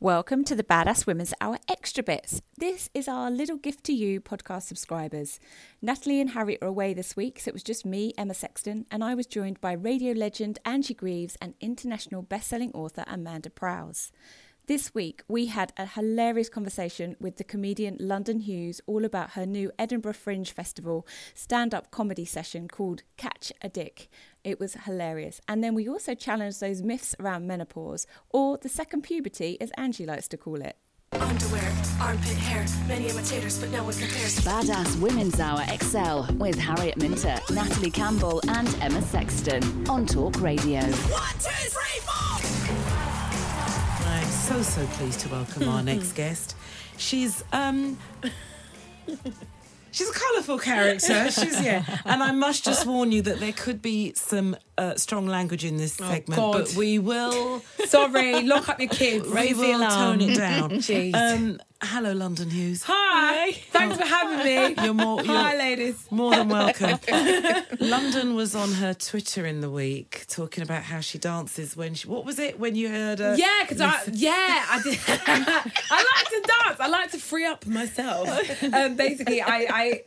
Welcome to the Badass Women's Hour Extra Bits. This is our little gift to you, podcast subscribers. Natalie and Harriet are away this week, so it was just me, Emma Sexton, and I was joined by radio legend Angie Greaves and international best-selling author Amanda Prowse. This week, we had a hilarious conversation with the comedian London Hughes all about her new Edinburgh Fringe Festival stand up comedy session called Catch a Dick. It was hilarious. And then we also challenged those myths around menopause, or the second puberty, as Angie likes to call it. Underwear, armpit hair, many imitators, but no one compares. Badass Women's Hour XL with Harriet Minter, Natalie Campbell, and Emma Sexton on Talk Radio. One, two, three, four. I'm so so pleased to welcome our next guest. She's um She's a colourful character. She's yeah, and I must just warn you that there could be some uh, strong language in this segment, God. but we will Sorry, lock up your kids. we Raise the will tone it down. Jeez. Um, hello, London Hughes. Hi. Thanks for having me. You're more. You're Hi, ladies. More than welcome. London was on her Twitter in the week talking about how she dances when she. What was it when you heard her? Yeah, because I yeah I did. I like to dance. I like to free up myself. Um, basically, I I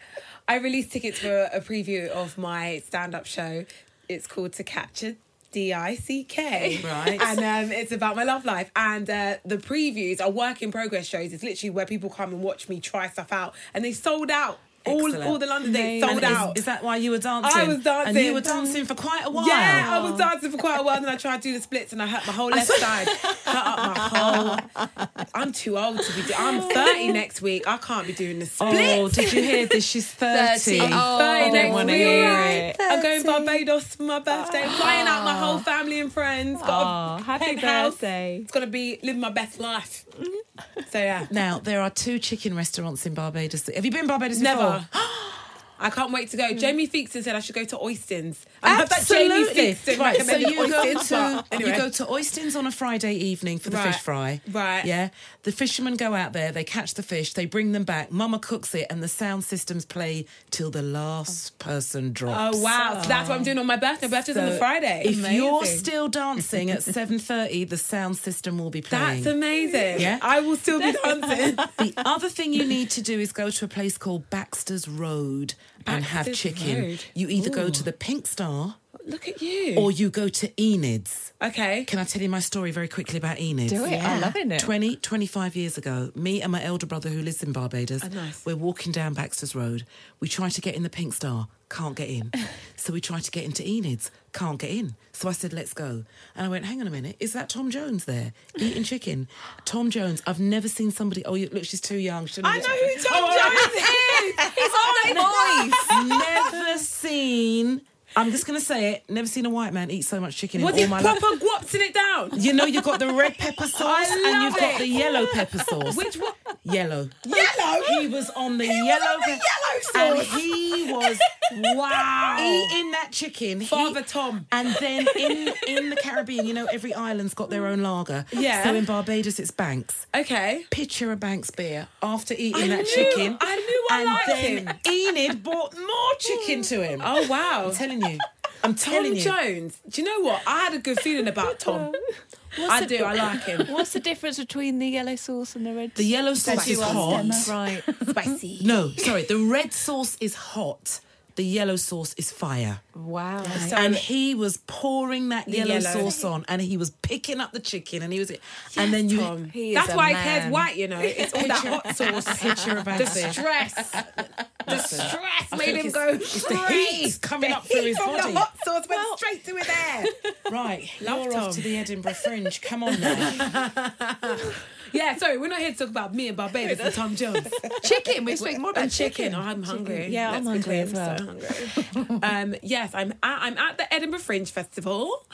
I released tickets for a preview of my stand up show. It's called To Catch a D I C K. Right. And um, it's about my love life. And uh, the previews are work in progress shows. It's literally where people come and watch me try stuff out. And they sold out. All, Excellent. all the London dates sold And out. Is, that why you were dancing? I was dancing. and you were dancing for quite a while. Yeah, I was dancing for quite a while, and I tried to do the splits, and I hurt my whole left side. Hurt up my whole. I'm too old to be. Do- I'm 30 next week. I can't be doing the splits. Oh, did you hear this? She's 30. 30. I Oh, don't next want to week. hear it. I'm going Barbados for my birthday. Flying out my ah. whole family and friends. Got a happy penthouse. birthday. It's gonna be living my best life. Mm-hmm. So yeah, Now, there are two chicken restaurants in Barbados. Have you been Barbados never. I can't wait to go. Hmm. Jamie Theakston said I should go to Oistins. I have that Jamie Absolutely. Theakston Right, so you go to anyway. you go to Oistins on a Friday evening for the Right. fish fry. Right. Yeah. The fishermen go out there, they catch the fish, they bring them back. Mama cooks it, and the sound systems play till the last person drops. Oh wow! So that's what I'm doing on my birthday. My birthday's on the Friday. If you're still dancing at seven thirty, the sound system will be playing. That's amazing. Yeah. I will still be dancing. The other thing you need to do is go to a place called Baxter's Road and have chicken. Road. You either go to the Pink Star Look at you. or you go to Enid's. okay. Can I tell you my story very quickly about Enid's? Do it. I'm loving it. 20, 25 years ago, me and my elder brother who lives in Barbados, Oh, nice. we're walking down Baxter's Road. We try to get in the Pink Star, can't get in. so we try to get into Enid's, can't get in. So I said, let's go. And I went, hang on a minute, is that Tom Jones there eating chicken? Tom Jones, I've never seen somebody, oh, look, she's too young. I know who Tom oh, Jones is. He's on that voice. Never seen, I'm just going to say it, never seen a white man eat so much chicken Was in all my life. What proper life. guapsing it down? You know, you've got the red pepper sauce and you've got the yellow pepper sauce. Which one? Yellow. Yellow? He was on the He was yellow. on the yellow And he was Wow. eating that chicken. He- Father Tom. And then in in the Caribbean, you know, every island's got their own lager. Yeah. So in Barbados, it's Banks. Okay. Picture a Banks beer after eating I that knew- chicken. I knew I and liked then him. Enid bought more chicken to him. Oh wow. I'm telling you. I'm telling Tom you. Jones. Do you know what? I had a good feeling about Tom. I do. I like him. What's the difference between the yellow sauce and the red? Sauce? The yellow sauce is hot. Right. Spicy. No, sorry. The red sauce is hot. The yellow sauce is fire. Wow. and he was pouring that yellow, yellow. sauce on, and he was picking up the chicken, and he was, and then you. Tom. He is That's a why man. his hair's white, you know. It's all that hot sauce. Picture about The stress. The stress I made him it's- go it's the heat coming The up through heat his from body. the hot sauce went straight to his hair. Right, Love you're off to the Edinburgh Fringe. Come on now. Yeah, sorry, we're not here to talk about me and Barbados and Tom Jones. Chicken. We're speaking more about and chicken. chicken. Oh, I'm hungry. Yeah, I'm Let's be hungry clear, as I'm so hungry. um, yes, I'm at, I'm at the Edinburgh Fringe Festival.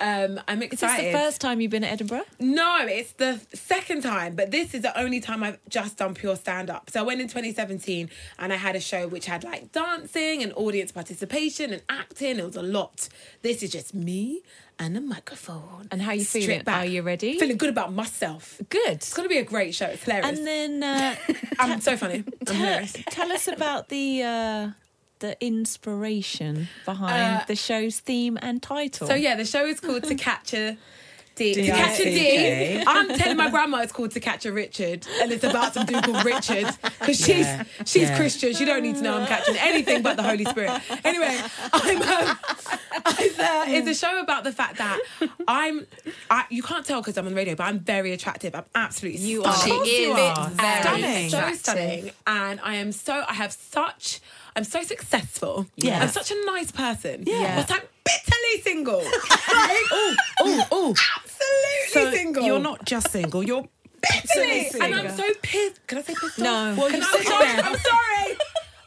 Um, I'm Is this excited. the first time you've been at Edinburgh? No, it's the second time, but this is the only time I've just done pure stand up. So I went in 2017 and I had a show which had like dancing and audience participation and acting. It was a lot. This is just me and a microphone. And how you Stripped feeling? back. Are you ready? Feeling good about myself. Good. It's going to be a great show. It's hilarious. And then uh, I'm so funny. I'm hilarious. tell us about the uh, the inspiration behind Uh, the show's theme and title. So yeah, the show is called To Catch a D. To Catch a D. okay. I'm telling my grandma it's called To Catch a Richard, and it's about some dude called Richard because she's Yeah, she's yeah. Christian. She don't need to know I'm catching anything but the Holy Spirit. Anyway, I'm. Um, it's, a, it's a show about the fact that I'm. I, you can't tell because I'm on the radio, but I'm very attractive. I'm absolutely You stunning. are. She is Fit, very stunning, so attractive. stunning, and I am so. I have such. I'm so successful. Yes. I'm such a nice person. Yeah. But I'm bitterly single. oh, oh, oh. Absolutely So single. you're not just single. You're bitterly single. And I'm so pissed. Can I say pissed No. off? Well, you I- said sorry. I'm sorry.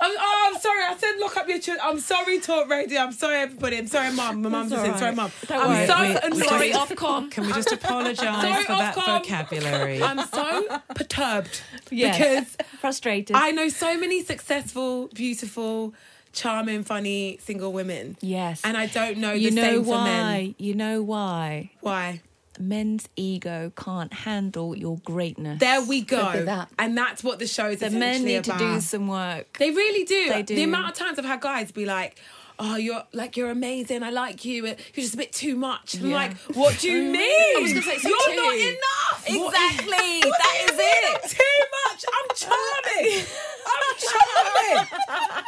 I'm, oh, I'm sorry. I said lock up your children. I'm sorry, talk radio. I'm sorry, everybody. I'm sorry, mum. My mum's all listening. Sorry, right. mum. Don't I'm worry. so Wait, wait, annoyed. Sorry, Ofcom. Can we just apologise for that Ofcom. vocabulary? I'm so perturbed Yes. because frustrated. I know so many successful, beautiful, charming, funny single women. yes. And I don't know you the know same why? for men. You know why? Why? Men's ego can't handle your greatness. There we go. that. And that's what the show is the men essentially need to do some work. They really do. They do. The amount of times I've had guys be like, "Oh, you're like you're amazing. I like you. You're just a bit too much." And I'm Yeah. like, "What do you mean? I was gonna say so you're too. not enough. What- Exactly. What That do is you mean it. I'm too much. I'm charming. I'm charming.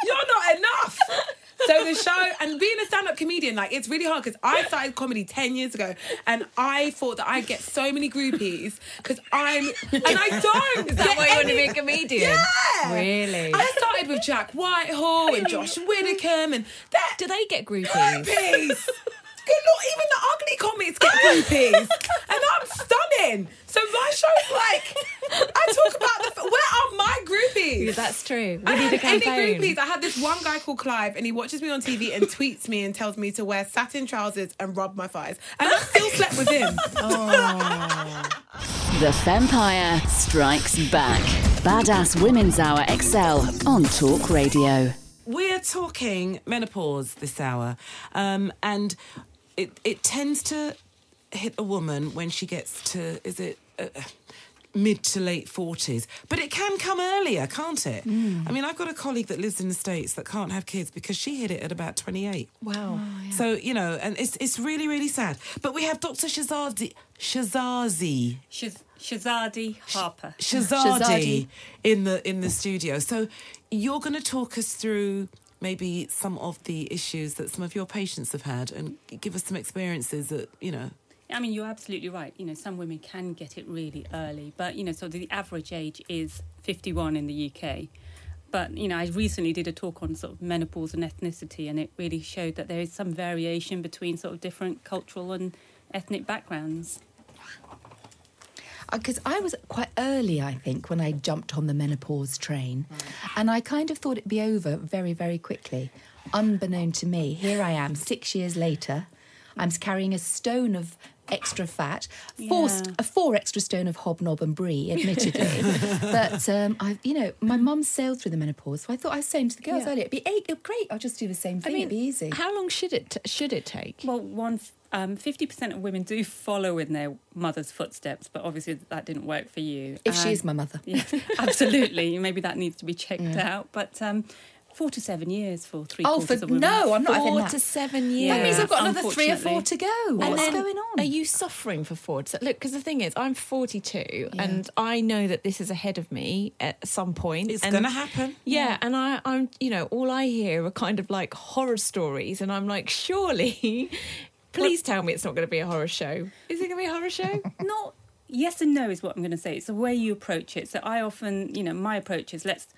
You're not enough." So the show and being a stand-up comedian, like it's really hard because I started comedy ten years ago, and I thought that I'd get so many groupies because I'm, and I don't. Is that why you want to be a comedian? Yeah. Really? I started with Jack Whitehall and Josh Widdicombe and that Do they get groupies? groupies. Good lord, even the ugly comics get groupies, and I'm stunning. So my show's like, I talk about the where are my groupies? Yeah, That's true. We I need a have campaign. any groupies. I had this one guy called Clive, and he watches me on TV and tweets me and tells me to wear satin trousers and rub my thighs, and I still slept with him. The Vampire strikes back. Badass Women's Hour XL on Talk Radio. We're talking menopause this hour, um, and it it tends to hit a woman when she gets to is it uh, mid to late forties, but it can come earlier, can't it? I mean, I've got a colleague that lives in the states that can't have kids because she hit it at about twenty eight. Wow. So you know, and it's it's really really sad. But we have Dr. Shahzadi Shazazi Shaz- Shahzadi Harper. Shahzadi, Shahzadi. in the in the studio. So you're going to talk us through maybe some of the issues that some of your patients have had, and give us some experiences that you know. I mean, you're absolutely right. You know, some women can get it really early, but you know, so the average age is 51 in the UK. But you know, I recently did a talk on sort of menopause and ethnicity, and it really showed that there is some variation between sort of different cultural and ethnic backgrounds. Because Uh, I was quite early, I think, when I jumped on the menopause train, and I kind of thought it'd be over very, very quickly. Unbeknown to me, here I am, six years later. I'm carrying a stone of extra fat, four, st- Yeah. a four extra stone of hobnob and brie, admittedly. but um, I, you know, my mum sailed through the menopause, so I thought I was saying to the girls Yeah. earlier, it'd be eight, great. I'll just do the same thing. it'd be easy. How long should it should it take? Well, one um, 50% of women do follow in their mother's footsteps, but obviously that didn't work for you. if she And- is my mother. Yeah, absolutely. Maybe that needs to be checked out. But um, four to seven years for three Oh, for quarters of women. no, I'm not having Four that. to seven years. That means I've got another three or four to go. What's then, going on? Are you suffering for four? to- Look, because the thing is, I'm 42, and I know that this is ahead of me at some point. It's going to happen. Yeah, and I, I'm, you know, all I hear are kind of like horror stories, and I'm like, surely, please tell me it's not going to be a horror show. Is it going to be a horror show? not yes and no is what I'm going to say. It's the way you approach it. So I often, you know, my approach is let's.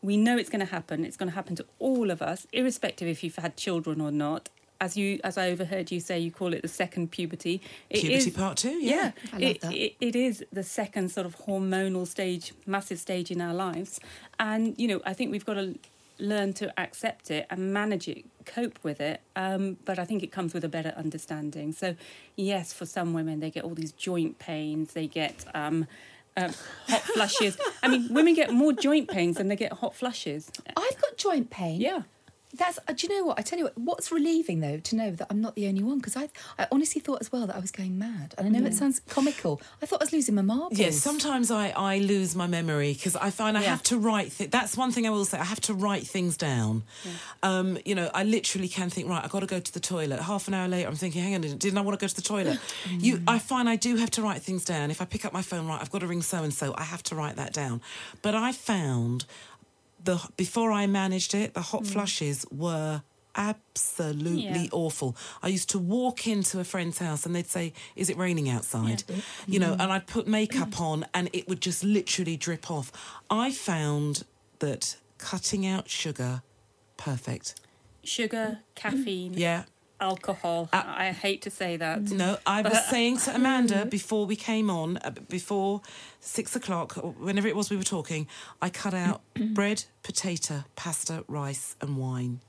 We know it's going to happen. It's going to happen to all of us, irrespective if you've had children or not. As you, as I overheard you say, you call it the second puberty. It Puberty is- part two, yeah. I love it, that. It, it is the second sort of hormonal stage, massive stage in our lives, and you know, I think we've got to learn to accept it and manage it, cope with it. Um, but I think it comes with a better understanding. So, yes, for some women, they get all these joint pains. They get um, um, hot flushes. I mean, women get more joint pains than they get hot flushes. I've got joint pain. Yeah. That's. Uh, do you know what? I tell you what. What's relieving though to know that I'm not the only one because I, I honestly thought as well that I was going mad. And I know it sounds comical. I thought I was losing my marbles. Yes, sometimes I, I lose my memory because I find I Yeah. have to write. Th- that's one thing I will say. I have to write things down. Um, you know, I literally can think. Right, i've got to go to the toilet. Half an hour later, I'm thinking, hang on, didn't I want to go to the toilet? you, I find I do have to write things down. If I pick up my phone, right, I've got to ring so and so. I have to write that down. But I found the before I managed it, the hot hmm. flushes were absolutely Yeah. awful. I used to walk into a friend's house and they'd say, "Is it raining outside?" You know, mm-hmm. and I'd put makeup mm. on and it would just literally drip off. I found that cutting out sugar, perfect. Sugar, caffeine, Yeah. Alcohol. Uh, I hate to say that. No, I was saying to Amanda before we came on, uh, before six o'clock, whenever it was we were talking, I cut out bread, potato, pasta, rice, and wine.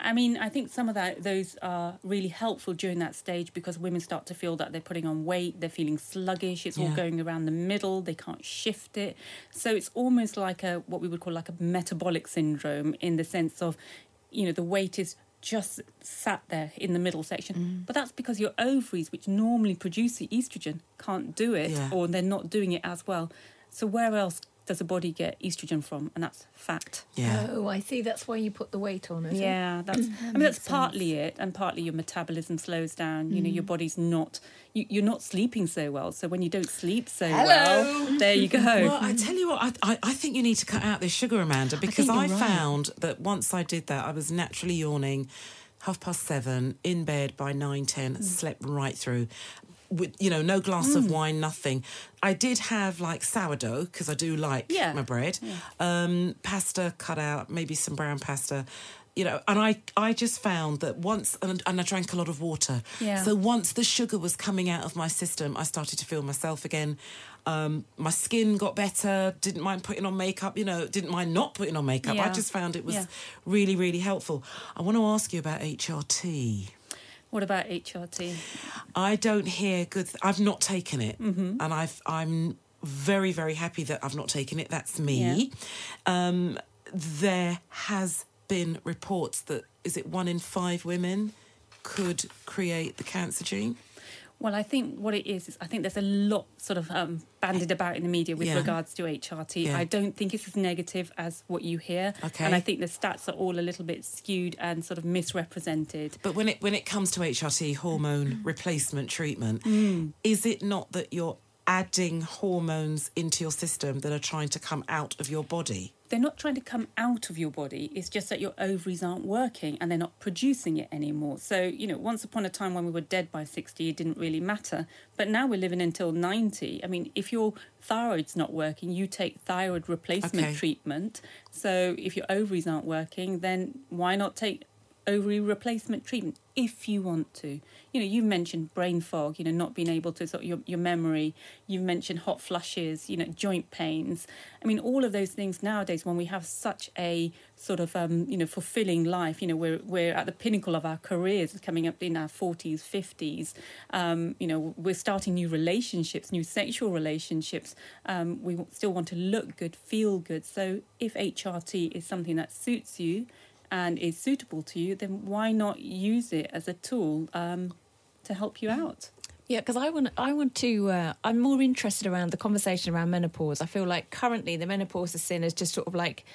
I mean, I think some of that those are really helpful during that stage because women start to feel that they're putting on weight, they're feeling sluggish, it's all going around the middle, they can't shift it. So it's almost like a what we would call like a metabolic syndrome in the sense of, you know, the weight is just sat there in the middle section. Mm. But that's because your ovaries, which normally produce the estrogen, can't do it Yeah. or they're not doing it as well. So where else does the body get estrogen from? And that's fat. Yeah. Oh, I see. That's why you put the weight on. Is Yeah, that's. I mean, makes that's sense. partly it, and partly your metabolism slows down. You know, your body's not. You, you're not sleeping so well. So when you don't sleep so well, there you go. Well, I tell you what, I, I, I think you need to cut out this sugar, Amanda, because think I, right. found that once I did that, I was naturally yawning half past seven, in bed by nine, ten, Mm. slept right through. With you know, no glass of wine, nothing. I did have like sourdough because I do like Yeah. my bread. Um, pasta cut out, maybe some brown pasta. You know, and I, I just found that once, and, and I drank a lot of water. Yeah. So once the sugar was coming out of my system, I started to feel myself again. Um, my skin got better. Didn't mind putting on makeup. You know, didn't mind not putting on makeup. I just found it was Yeah. really, really helpful. I want to ask you about HRT. What about HRT? I don't hear good. Th- I've not taken it, Mm-hmm. and I've I'm very very happy that I've not taken it. That's me. Um, there has been reports that is it one in five women could create the cancer gene. Well, I think what it is is I think there's a lot sort of um, bandied about in the media with Yeah. regards to HRT. Yeah. I don't think it's as negative as what you hear, Okay. and I think the stats are all a little bit skewed and sort of misrepresented. But when it when it comes to HRT hormone replacement treatment, Mm. is it not that you're adding hormones into your system that are trying to come out of your body? They're not trying to come out of your body. It's just that your ovaries aren't working and they're not producing it anymore. So, you know, once upon a time when we were dead by 60, it didn't really matter. But now we're living until 90. I mean, if your thyroid's not working, you take thyroid replacement Okay. treatment. So, if your ovaries aren't working, then why not take ovary replacement treatment if you want to. You know, you've mentioned brain fog, you know, not being able to sort of your, your memory. You've mentioned hot flushes, you know, joint pains. I mean, all of those things nowadays when we have such a sort of um, you know, fulfilling life, you know, we're we're at the pinnacle of our careers coming up in our 40s, 50s. Um, you know, we're starting new relationships, new sexual relationships. Um, we still want to look good, feel good. So if HRT is something that suits you, and is suitable to you, then why not use it as a tool um, to help you out? Yeah, because I want I want to. Uh, I'm more interested around the conversation around menopause. I feel like currently the menopause is seen as just sort of like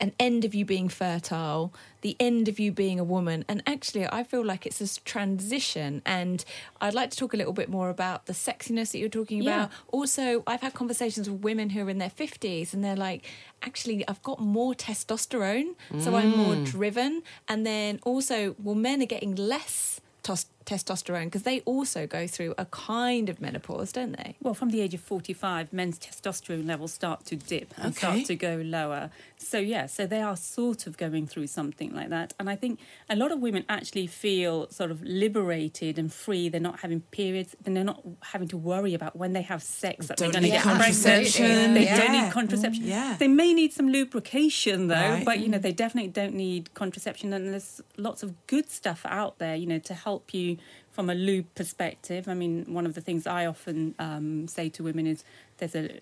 an end of you being fertile, the end of you being a woman. And actually, I feel like it's this transition. And I'd like to talk a little bit more about the sexiness that you're talking Yeah. about. Also, I've had conversations with women who are in their 50s and they're like, actually, I've got more testosterone, so I'm more Mm. driven. And then also, well, men are getting less tos- testosterone because they also go through a kind of menopause, don't they? Well, from the age of 45, men's testosterone levels start to dip and Okay. start to go lower. So, yeah, so they are sort of going through something like that. And I think a lot of women actually feel sort of liberated and free. They're not having periods, then they're not having to worry about when they have sex that Don't they're going to need get pregnant. contraception. They Yeah. don't need contraception. Mm, yeah. They may need some lubrication, though, Right. but, you know, mm. they definitely don't need contraception. And there's lots of good stuff out there, you know, to help you from a lube perspective. I mean, one of the things I often um, say to women is there's a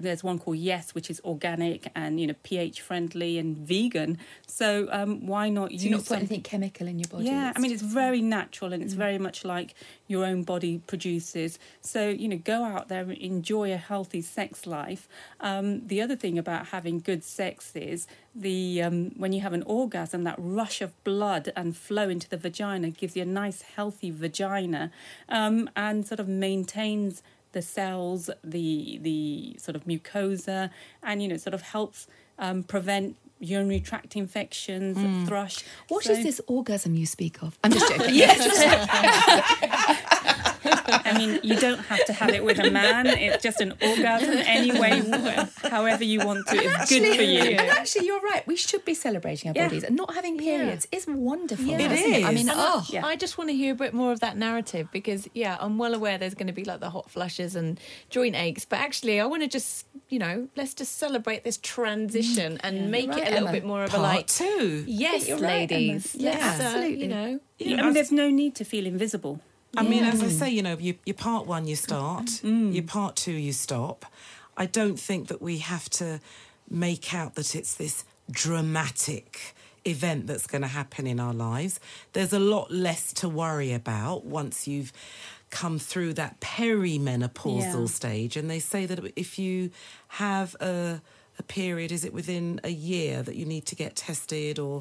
there's one called Yes, which is organic and you know pH friendly and vegan. So um, why not So use not putting some- anything chemical in your body. yeah, I mean it's very natural and it's very much like your own body produces. So you know, go out there and enjoy a healthy sex life. Um, the other thing about having good sex is the um, when you have an orgasm, that rush of blood and flow into the vagina gives you a nice healthy vagina, um, and sort of maintains the cells, the the sort of mucosa, and you know, sort of helps um, prevent urinary tract infections, Mm. thrush. What So- is this orgasm you speak of? I'm just joking. I mean, you don't have to have it with a man. It's just an orgasm anyway, however you want to. It's good for you. And actually, you're right. We should be celebrating our Yeah. bodies, and not having periods is wonderful. Yeah. isn't I mean, And oh, I, I just want to hear a bit more of that narrative because, yeah, I'm well aware there's going to be like the hot flushes and joint aches, but actually, I want to just, you know, let's just celebrate this transition and make Right, it a little Emma. bit more of a Part like, two. yes, You're right, Emma. ladies, Yeah, let's, uh, absolutely. you know, I mean, there's no need to feel invisible. I mean, as I say, you know, you, you part one, you start. Mm. You part two, you stop. I don't think that we have to make out that it's this dramatic event that's going to happen in our lives. There's a lot less to worry about once you've come through that perimenopausal Yeah. stage. And they say that if you have a, a period, is it within a year that you need to get tested or?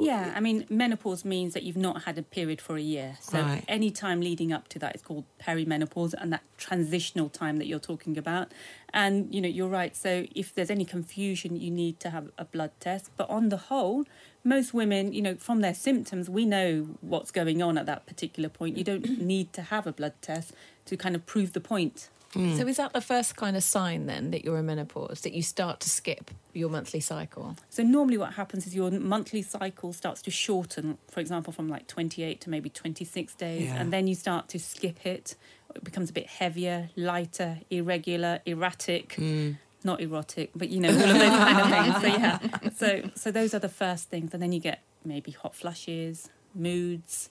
Yeah, I mean, menopause means that you've not had a period for a year. So Right. any time leading up to that is called perimenopause, and that transitional time that you're talking about. And you know, you're right. So if there's any confusion, you need to have a blood test. But on the whole, most women, you know, from their symptoms, we know what's going on at that particular point. You don't need to have a blood test to kind of prove the point. Hmm. So is that the first kind of sign then that you're in menopause that you start to skip your monthly cycle? So normally what happens is your monthly cycle starts to shorten, for example, from like 28 to maybe 26 days, Yeah. and then you start to skip it. It becomes a bit heavier, lighter, irregular, erratic. Hmm. Not erotic, but you know all of those kind of things. So yeah, so so those are the first things, and then you get maybe hot flushes, moods.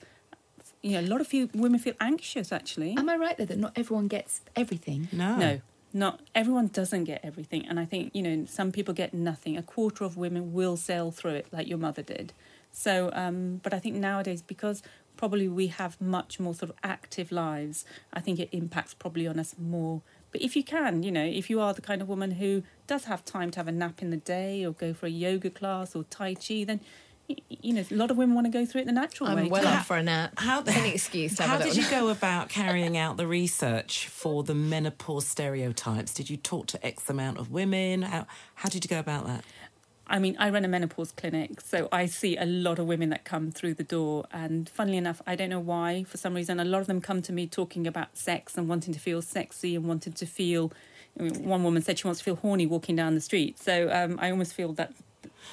You know, a lot of you women feel anxious actually. am I right though that not everyone gets everything? No. No, not everyone doesn't get everything. And I think, you know, some people get nothing. A quarter of women will sail through it like your mother did. So, um, but I think nowadays, because probably we have much more sort of active lives, I think it impacts probably on us more. But if you can, you know, if you are the kind of woman who does have time to have a nap in the day or go for a yoga class or Tai Chi, then, y- you know, a lot of women want to go through it the natural way. I'm well too. up for a nap. How Any excuse How did you go about carrying out the research for the menopause stereotypes? Did you talk to X amount of women? How how did you go about that? I mean, I run a menopause clinic, so I see a lot of women that come through the door. And funnily enough, I don't know why, for some reason, a lot of them come to me talking about sex and wanting to feel sexy and wanting to feel. I mean, one woman said she wants to feel horny walking down the street. So um, I almost feel that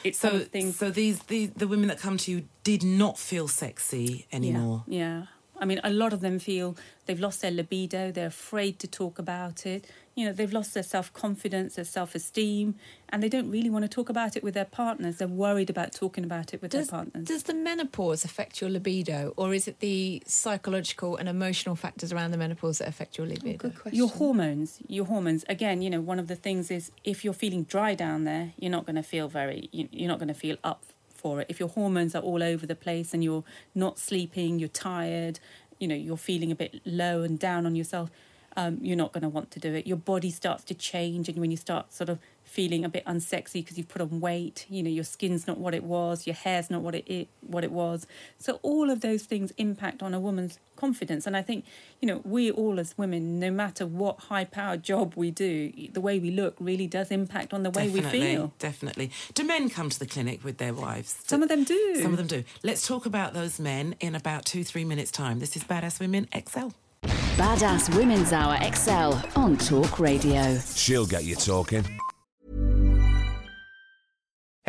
it's So, something. so these, these the women that come to you did not feel sexy anymore. Yeah, yeah. I mean, a lot of them feel they've lost their libido. They're afraid to talk about it. You know, they've lost their self confidence, their self esteem, and they don't really want to talk about it with their partners. They're worried about talking about it with Does, their partners. does the menopause affect your libido, or is it the psychological and emotional factors around the menopause that affect your oh, libido? Good question. Your hormones, your hormones. Again, you know, one of the things is if you're feeling dry down there, you're not going to feel very. You're not going to feel up for it. If your hormones are all over the place and you're not sleeping, you're tired, you know, you're feeling a bit low and down on yourself. Um, you're not going to want to do it. Your body starts to change, and when you start sort of feeling a bit unsexy because you've put on weight. You know, your skin's not what it was, your hair's not what it, it what it was. So all of those things impact on a woman's confidence. And I think, you know, we all as women, no matter what high powered job we do, the way we look really does impact on the way definitely, we feel. Definitely. Do men come to the clinic with their wives? Some of them do. Some of them do. Let's talk about those men in about two, three minutes' time. This is Badass Women XL. Badass Women's Hour XL on Talk Radio. She'll get you talking.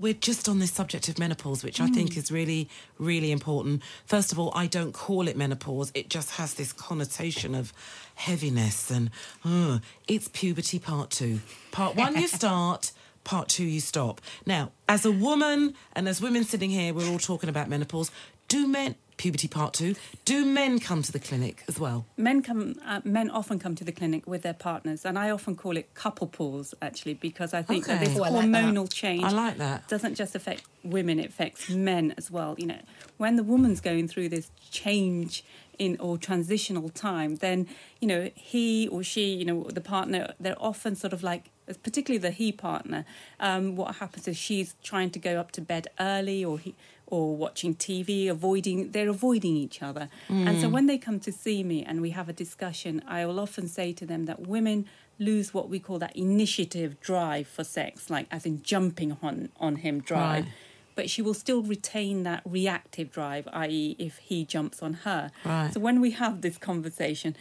We're just on this subject of menopause, which I think is really, really important. First of all, I don't call it menopause. It just has this connotation of heaviness and uh, it's puberty part two. Part one, you start. Part two, you stop. Now, as a woman and as women sitting here, we're all talking about menopause. Do men, puberty part two, do men come to the clinic as well? Men come. Uh, men often come to the clinic with their partners, and I often call it couple pause actually, because I think that this Oh, I like hormonal that. change. I like that. Doesn't just affect women; it affects men as well. You know, when the woman's going through this change in or transitional time, then you know he or she, you know, the partner, they're often sort of like. Particularly the he partner, um, what happens is she's trying to go up to bed early, or he, or watching TV, avoiding. They're avoiding each other, and so Mm. when they come to see me and we have a discussion, I will often say to them that women lose what we call that initiative drive for sex, like as in jumping on on him drive. Right. But she will still retain that reactive drive, i.e., if he jumps on her. Right. So when we have this conversation,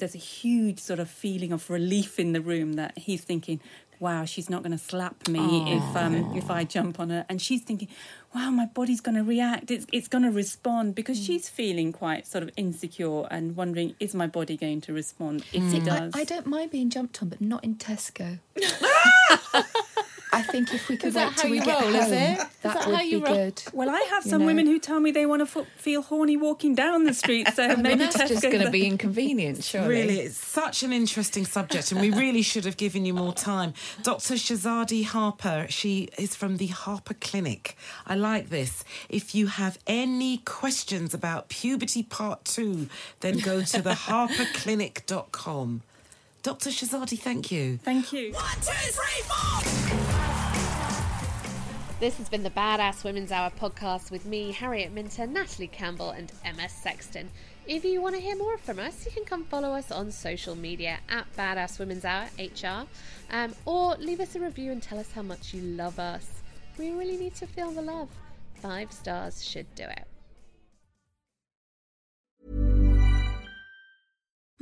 there's a huge sort of feeling of relief in the room that he's thinking, "Wow, she's not going to slap me if um, if I jump on her," and she's thinking, "Wow, my body's going to react. It's it's going to respond because she's feeling quite sort of insecure and wondering, is my body going to respond if it I, does?" I don't mind being jumped on, but not in Tesco. I think if we could Is that wait how till we you get roll, home, is it? Is that, that would how you be roll? good. Well, I have You some know? women who tell me they want to f- feel horny walking down the street. So I mean, maybe that's just going to be inconvenient, surely. Really, it's such an interesting subject, and we really should have given you more time. Dr. Shahzadi Harper, she is from the Harper Clinic. I like this. If you have any questions about puberty part two, then go to theharperclinic.com. Dr. Shahzadi, thank you. Thank you. This has been the Badass Women's Hour podcast with me, Harriet Minter, Natalie Campbell, and Emma Sexton. If you want to hear more from us, you can come follow us on social media at Badass Women's Hour HR, um, or leave us a review and tell us how much you love us. We really need to feel the love. Five stars should do it.